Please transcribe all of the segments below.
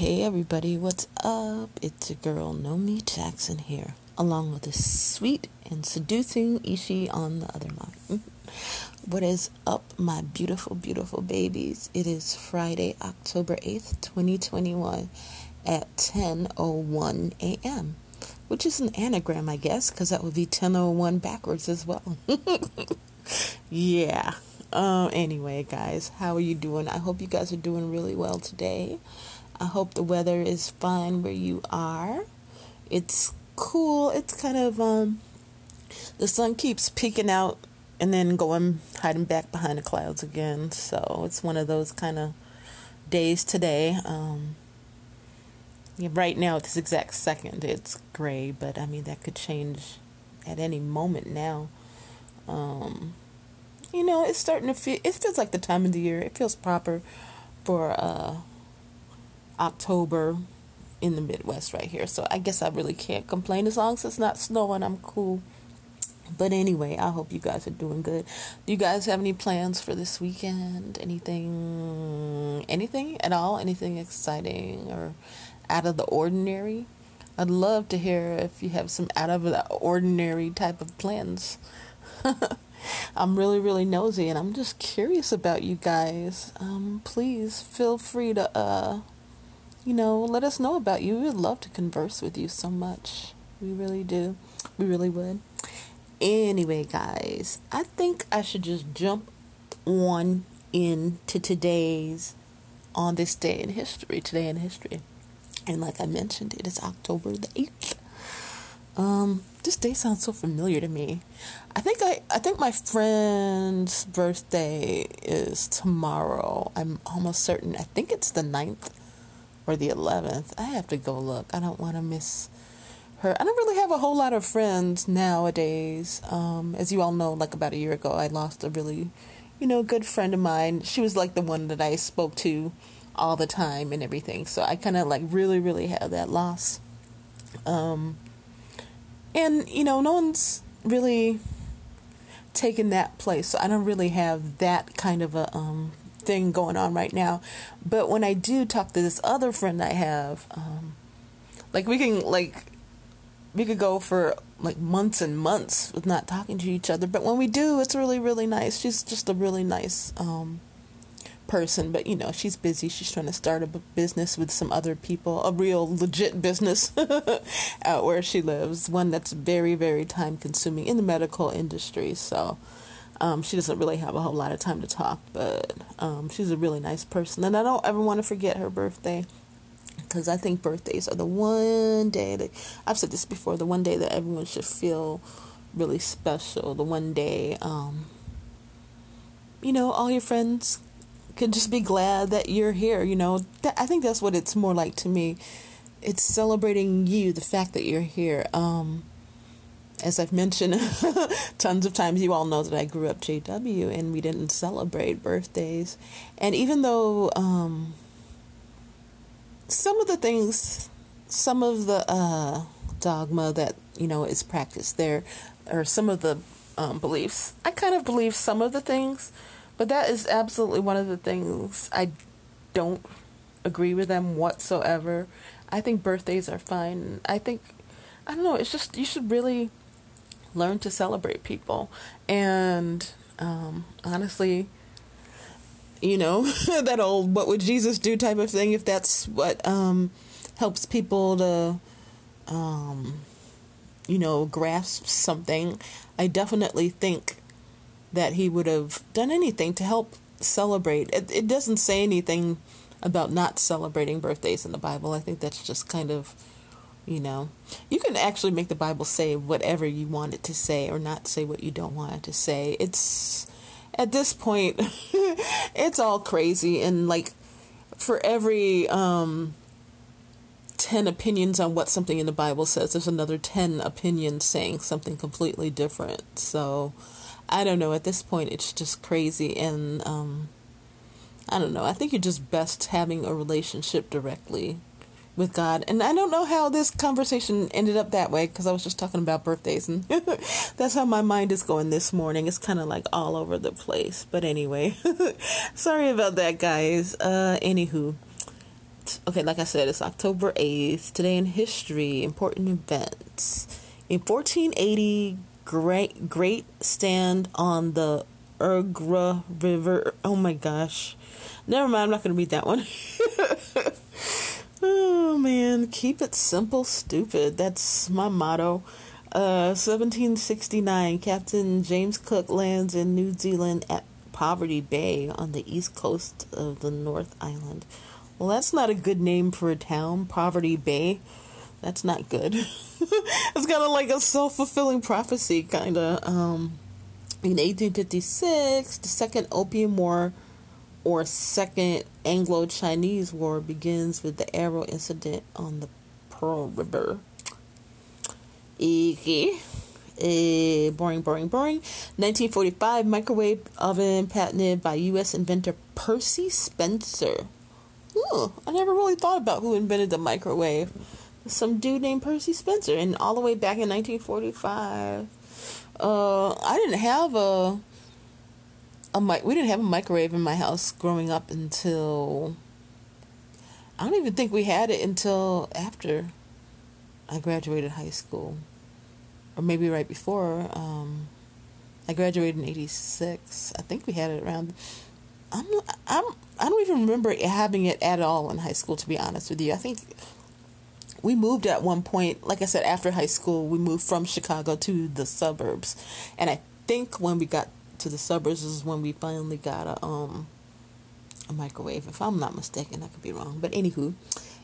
Hey everybody, what's up? It's your girl Nomi Jackson here, along with the sweet and seducing Ishi on the other line. What is up, my beautiful, beautiful babies? It is Friday, October 8th, 2021 at 10.01 a.m., which is an anagram, I guess, because that would be 10.01 backwards as well. yeah. Uh, anyway, guys, how are you doing? I hope you guys are doing really well today. I hope the weather is fine where you are. It's cool. It's kind of um the sun keeps peeking out and then going hiding back behind the clouds again. So it's one of those kind of days today. Um right now at this exact second it's gray, but I mean that could change at any moment now. Um you know, it's starting to feel it feels like the time of the year. It feels proper for uh October in the Midwest right here. So I guess I really can't complain as long as it's not snowing. I'm cool. But anyway, I hope you guys are doing good. Do you guys have any plans for this weekend? Anything, anything at all? Anything exciting or out of the ordinary? I'd love to hear if you have some out of the ordinary type of plans. I'm really, really nosy and I'm just curious about you guys. Um, please feel free to uh, you know, let us know about you. We would love to converse with you so much. We really do. We really would. Anyway, guys, I think I should just jump on into today's on this day in history, today in history. And like I mentioned, it is October the 8th. Um, this day sounds so familiar to me. I think I I think my friend's birthday is tomorrow. I'm almost certain. I think it's the 9th or the 11th. I have to go look. I don't want to miss her. I don't really have a whole lot of friends nowadays. Um, as you all know, like about a year ago, I lost a really, you know, good friend of mine. She was like the one that I spoke to all the time and everything. So I kind of like really, really had that loss. Um, and, you know, no one's really taken that place. So I don't really have that kind of a um, thing going on right now. But when I do talk to this other friend I have, um, like we can like we could go for like months and months with not talking to each other. But when we do, it's really really nice. She's just a really nice um, person, but you know she's busy. She's trying to start a business with some other people, a real legit business out where she lives, one that's very very time consuming in the medical industry. So um, she doesn't really have a whole lot of time to talk, but um, she's a really nice person. And I don't ever want to forget her birthday because I think birthdays are the one day that I've said this before the one day that everyone should feel really special. The one day, um, you know, all your friends can just be glad that you're here. You know, I think that's what it's more like to me. It's celebrating you, the fact that you're here. Um, as I've mentioned tons of times, you all know that I grew up JW and we didn't celebrate birthdays. And even though um, some of the things, some of the uh, dogma that, you know, is practiced there, or some of the um, beliefs, I kind of believe some of the things, but that is absolutely one of the things I don't agree with them whatsoever. I think birthdays are fine. I think I don't know, it's just you should really learn to celebrate people. And um, honestly, you know, that old what would Jesus do type of thing, if that's what um, helps people to, um, you know, grasp something, I definitely think that he would have done anything to help celebrate. It, it doesn't say anything about not celebrating birthdays in the Bible. I think that's just kind of you know, you can actually make the Bible say whatever you want it to say or not say what you don't want it to say. It's at this point, it's all crazy. And like for every um, 10 opinions on what something in the Bible says, there's another 10 opinions saying something completely different. So I don't know. At this point, it's just crazy. And um, I don't know. I think you're just best having a relationship directly with God. And I don't know how this conversation ended up that way because I was just talking about birthdays and that's how my mind is going this morning. It's kind of like all over the place. But anyway, sorry about that, guys. Uh, anywho, Okay, like I said, it's October 8th. Today in history, important events. In 1480, great great stand on the Ugra River. Oh my gosh. Never mind, I'm not going to read that one. oh man, keep it simple, stupid. That's my motto. Uh, 1769, Captain James Cook lands in New Zealand at Poverty Bay on the east coast of the North Island. Well, that's not a good name for a town, Poverty Bay. That's not good. it's kind of like a self fulfilling prophecy, kind of. Um, in 1856, the Second Opium War or Second Anglo Chinese War begins with the arrow incident on the Pearl River. Okay. Uh, boring, boring, boring. 1945 microwave oven patented by U.S. inventor Percy Spencer. Ooh, I never really thought about who invented the microwave. Some dude named Percy Spencer, and all the way back in 1945. Uh, I didn't have a a mic. We didn't have a microwave in my house growing up until I don't even think we had it until after I graduated high school, or maybe right before. Um, I graduated in '86. I think we had it around. I'm I'm I don't even remember having it at all in high school. To be honest with you, I think we moved at one point, like I said, after high school, we moved from Chicago to the suburbs. And I think when we got to the suburbs is when we finally got a um a microwave. If I'm not mistaken, I could be wrong. But anywho,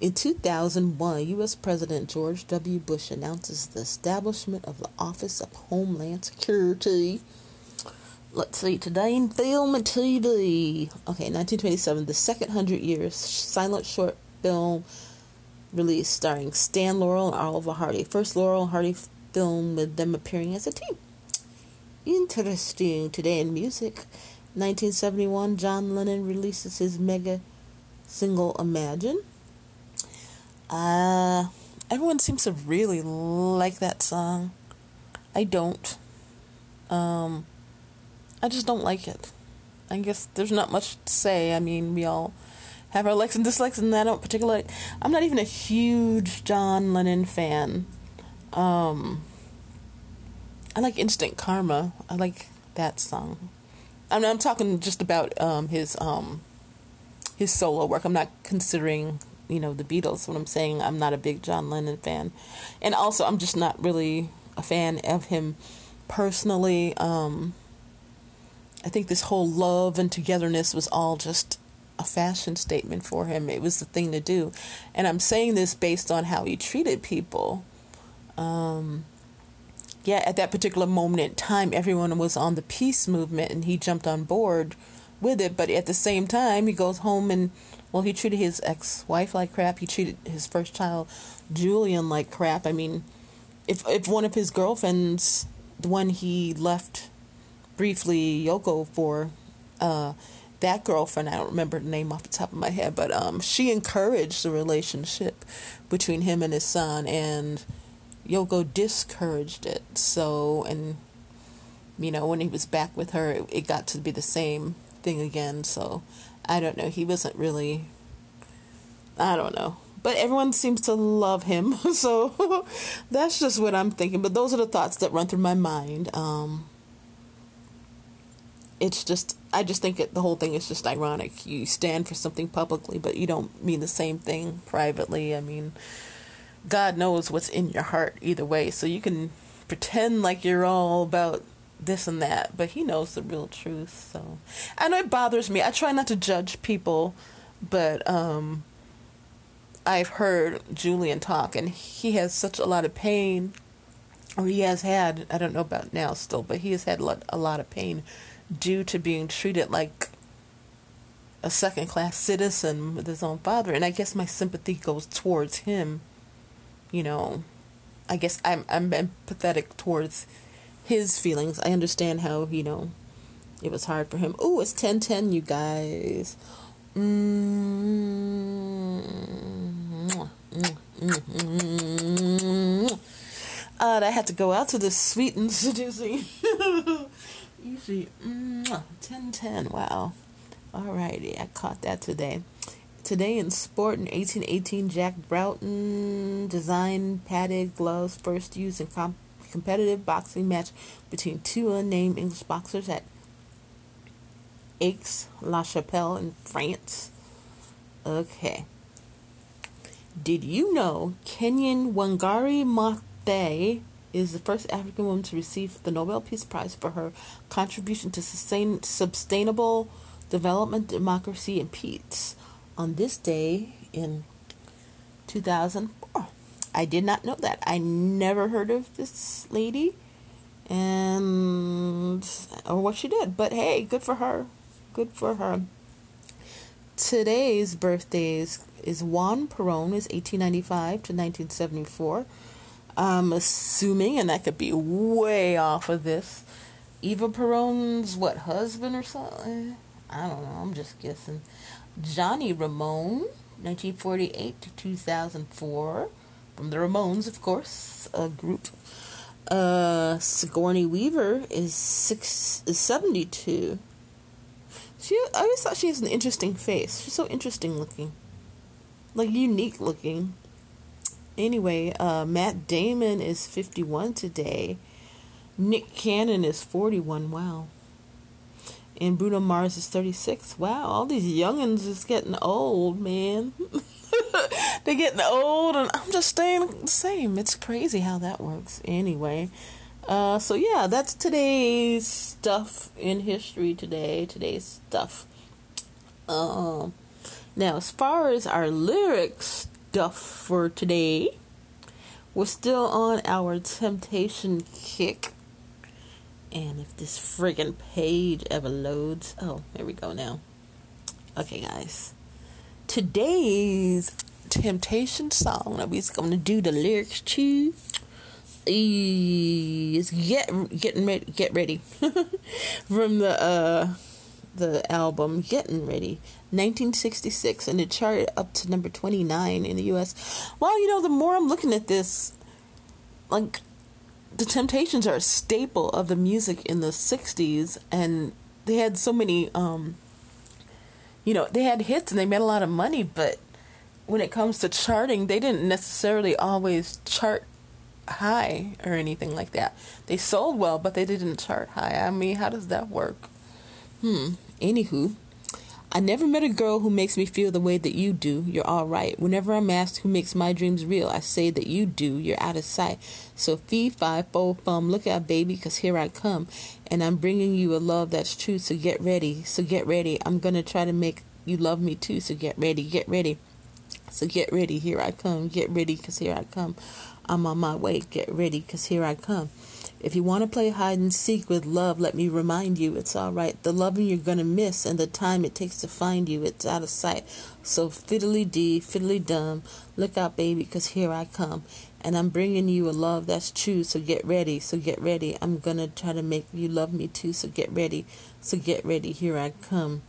in 2001, U.S. President George W. Bush announces the establishment of the Office of Homeland Security. Let's see, today in film and TV. Okay, 1927, the second hundred years silent short film release starring Stan Laurel and Oliver Hardy. First Laurel and Hardy film with them appearing as a team. Interesting. Today in music, 1971, John Lennon releases his mega single Imagine. Uh, everyone seems to really like that song. I don't. Um, I just don't like it. I guess there's not much to say. I mean, we all have our likes and dislikes, and I don't particularly. I'm not even a huge John Lennon fan. Um, I like Instant Karma. I like that song. I mean, I'm talking just about um, his um, his solo work. I'm not considering you know the Beatles. When I'm saying I'm not a big John Lennon fan, and also I'm just not really a fan of him personally. Um, I think this whole love and togetherness was all just a fashion statement for him. It was the thing to do. And I'm saying this based on how he treated people. Um, yeah, at that particular moment in time, everyone was on the peace movement and he jumped on board with it. But at the same time, he goes home and, well, he treated his ex wife like crap. He treated his first child, Julian, like crap. I mean, if, if one of his girlfriends, the one he left briefly, Yoko, for, uh, that girlfriend, I don't remember the name off the top of my head, but um, she encouraged the relationship between him and his son, and Yoko discouraged it. So, and you know, when he was back with her, it, it got to be the same thing again. So, I don't know. He wasn't really. I don't know. But everyone seems to love him. So, that's just what I'm thinking. But those are the thoughts that run through my mind. Um, it's just I just think it, the whole thing is just ironic. You stand for something publicly, but you don't mean the same thing privately. I mean, God knows what's in your heart either way. So you can pretend like you're all about this and that, but He knows the real truth. So I know it bothers me. I try not to judge people, but um, I've heard Julian talk, and he has such a lot of pain, or he has had. I don't know about now still, but he has had a lot of pain due to being treated like a second class citizen with his own father. And I guess my sympathy goes towards him. You know, I guess I'm I'm empathetic towards his feelings. I understand how, you know, it was hard for him. Oh, it's 1010, you guys. Mm-hmm. Uh, I had to go out to the sweet and seducing. Ishi. 10 10. Wow. Alrighty. I caught that today. Today in sport in 1818, Jack Broughton designed padded gloves first used in comp- competitive boxing match between two unnamed English boxers at Aix-la-Chapelle in France. Okay. Did you know Kenyan Wangari Maathai is the first African woman to receive the Nobel Peace Prize for her contribution to sustain, sustainable development, democracy, and peace on this day in 2004. I did not know that. I never heard of this lady and or what she did. But hey, good for her. Good for her. Today's birthdays is Juan Perón is 1895 to 1974. I'm assuming, and I could be way off of this, Eva Perón's what husband or something. I don't know. I'm just guessing. Johnny Ramone, 1948 to 2004, from the Ramones, of course, a group. Uh, Sigourney Weaver is six is 72. She, I always thought she has an interesting face. She's so interesting looking, like unique looking. Anyway, uh, Matt Damon is 51 today. Nick Cannon is 41. Wow. And Bruno Mars is 36. Wow, all these youngins is getting old, man. They're getting old, and I'm just staying the same. It's crazy how that works. Anyway, uh, so yeah, that's today's stuff in history today. Today's stuff. Um, now, as far as our lyrics stuff for today, we're still on our temptation kick. And if this friggin' page ever loads. Oh, here we go now. Okay, guys. Today's temptation song that we're going to do the lyrics to is get getting ready get ready from the uh the album getting ready 1966 and it charted up to number 29 in the US well you know the more I'm looking at this like the Temptations are a staple of the music in the 60s and they had so many um you know they had hits and they made a lot of money but when it comes to charting they didn't necessarily always chart high or anything like that. They sold well but they didn't chart high. I mean how does that work? Hmm. Anywho I never met a girl who makes me feel the way that you do. You're all right. Whenever I'm asked who makes my dreams real, I say that you do. You're out of sight. So fee, fi, fo, fum, look out, baby, cause here I come. And I'm bringing you a love that's true. So get ready. So get ready. I'm gonna try to make you love me too. So get ready. Get ready. So get ready. Here I come. Get ready, cause here I come. I'm on my way. Get ready, cause here I come. If you want to play hide and seek with love, let me remind you it's all right. The loving you're going to miss and the time it takes to find you, it's out of sight. So fiddly dee, fiddly dum, look out, baby, because here I come. And I'm bringing you a love that's true, so get ready, so get ready. I'm going to try to make you love me too, so get ready, so get ready, here I come.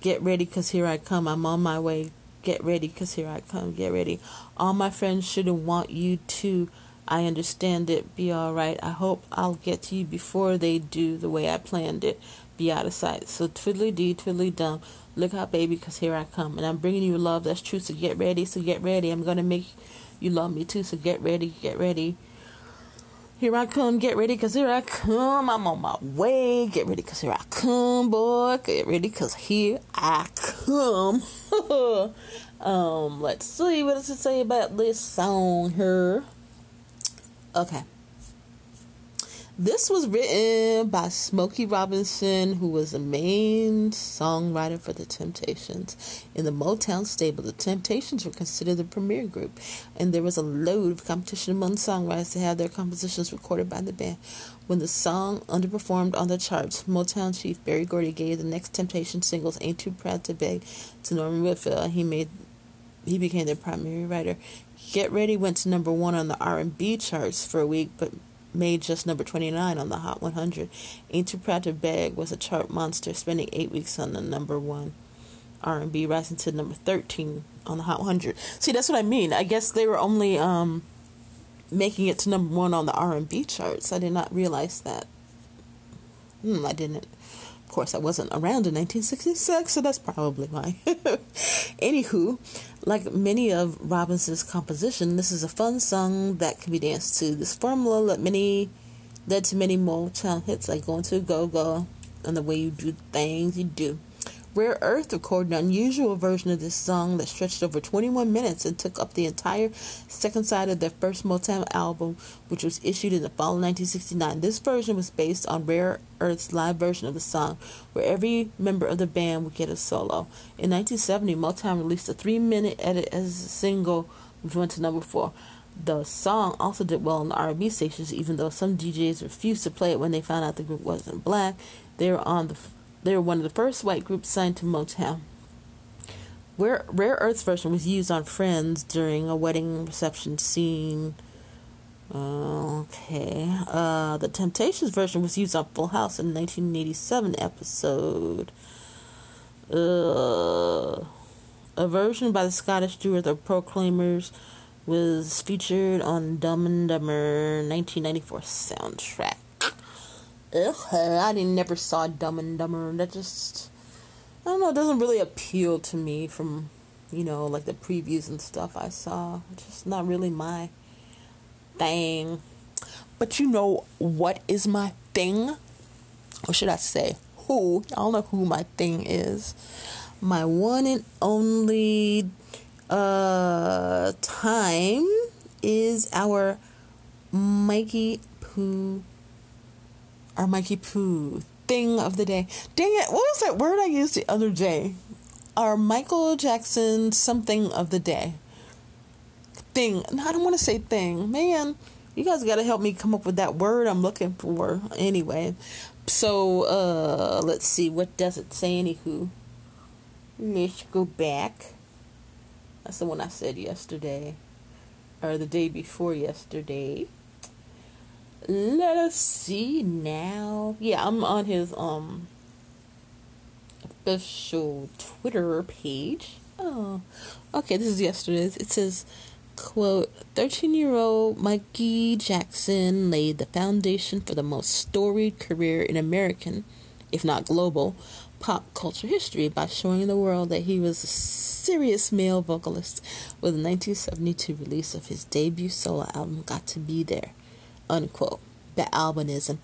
Get ready, because here I come. I'm on my way. Get ready, because here I come. Get ready. All my friends shouldn't want you to I understand it. Be all right. I hope I'll get to you before they do the way I planned it. Be out of sight. So twiddly dee, twiddly dum. Look out, baby, because here I come. And I'm bringing you love that's true. So get ready. So get ready. I'm going to make you love me too. So get ready. Get ready. Here I come, get ready, cause here I come. I'm on my way. Get ready, cause here I come, boy. Get ready, cause here I come. um, let's see, what does it say about this song here? Okay. This was written by Smokey Robinson, who was the main songwriter for the Temptations. In the Motown stable, the Temptations were considered the premier group, and there was a load of competition among songwriters to have their compositions recorded by the band. When the song underperformed on the charts, Motown chief Berry Gordy gave the next Temptation singles "Ain't Too Proud to Beg" to Norman Whitfield. And he made he became their primary writer. Get Ready went to number one on the R&B charts for a week, but made just number 29 on the Hot 100. Ain't Too Proud to Beg was a chart monster, spending eight weeks on the number one R&B, rising to number 13 on the Hot 100. See, that's what I mean. I guess they were only um, making it to number one on the R&B charts. I did not realize that. Hmm, I didn't. Of course, I wasn't around in 1966, so that's probably why. Anywho, like many of Robinson's composition, this is a fun song that can be danced to. This formula led many led to many Motown hits like "Going to Go Go" and "The Way You Do Things You Do." Rare Earth recorded an unusual version of this song that stretched over 21 minutes and took up the entire second side of their first Motown album, which was issued in the fall of 1969. This version was based on Rare Earth's live version of the song, where every member of the band would get a solo. In 1970, Motown released a three minute edit as a single, which went to number four. The song also did well on the R&B stations, even though some DJs refused to play it when they found out the group wasn't black. They were on the they were one of the first white groups signed to Motown. Rare, Rare Earth's version was used on Friends during a wedding reception scene. Okay. Uh, the Temptations version was used on Full House in 1987 episode. Uh, a version by the Scottish duo The Proclaimers was featured on Dumb and Dumber 1994 soundtrack. Ugh, I never saw Dumb and Dumber. That just, I don't know, it doesn't really appeal to me from, you know, like the previews and stuff I saw. It's just not really my thing. But you know what is my thing? Or should I say, who? I don't know who my thing is. My one and only uh time is our Mikey Poo our Mikey Poo thing of the day. Dang it, what was that word I used the other day? Our Michael Jackson something of the day. Thing. No, I don't want to say thing. Man, you guys got to help me come up with that word I'm looking for. Anyway, so uh let's see. What does it say, anywho? Let's go back. That's the one I said yesterday. Or the day before yesterday let us see now. Yeah, I'm on his um official Twitter page. Oh, okay. This is yesterday's. It says, "quote 13 year old Mikey Jackson laid the foundation for the most storied career in American, if not global, pop culture history by showing the world that he was a serious male vocalist with the 1972 release of his debut solo album, Got to Be There." Unquote. The albinism.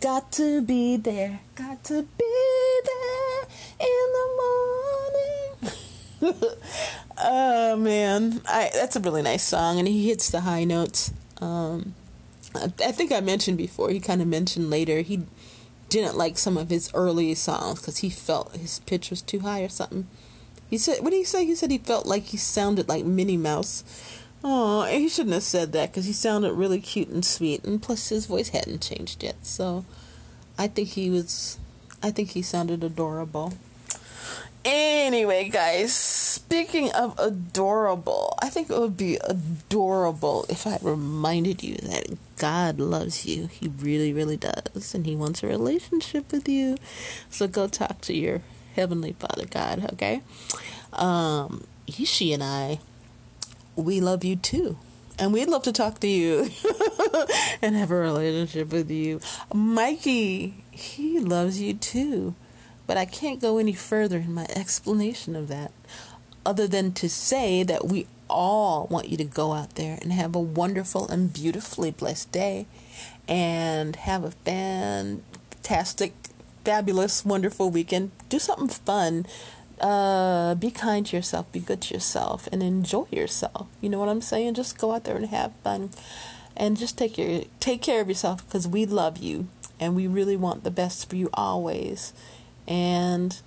Got to be there, got to be there in the morning. oh man, I, that's a really nice song, and he hits the high notes. Um, I, I think I mentioned before. He kind of mentioned later he didn't like some of his early songs because he felt his pitch was too high or something. He said, "What did he say?" He said he felt like he sounded like Minnie Mouse. Oh, he shouldn't have said that because he sounded really cute and sweet, and plus his voice hadn't changed yet. So, I think he was, I think he sounded adorable. Anyway, guys, speaking of adorable, I think it would be adorable if I reminded you that God loves you. He really, really does. And He wants a relationship with you. So go talk to your Heavenly Father God, okay? Um, Ishi and I we love you too. And we'd love to talk to you and have a relationship with you. Mikey, he loves you too. But I can't go any further in my explanation of that other than to say that we all want you to go out there and have a wonderful and beautifully blessed day and have a fantastic, fabulous, wonderful weekend. Do something fun uh, be kind to yourself, be good to yourself, and enjoy yourself. You know what I'm saying? Just go out there and have fun, and just take your take care of yourself because we love you and we really want the best for you always. And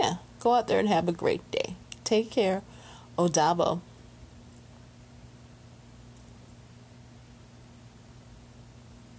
yeah, go out there and have a great day. Take care. Odabo.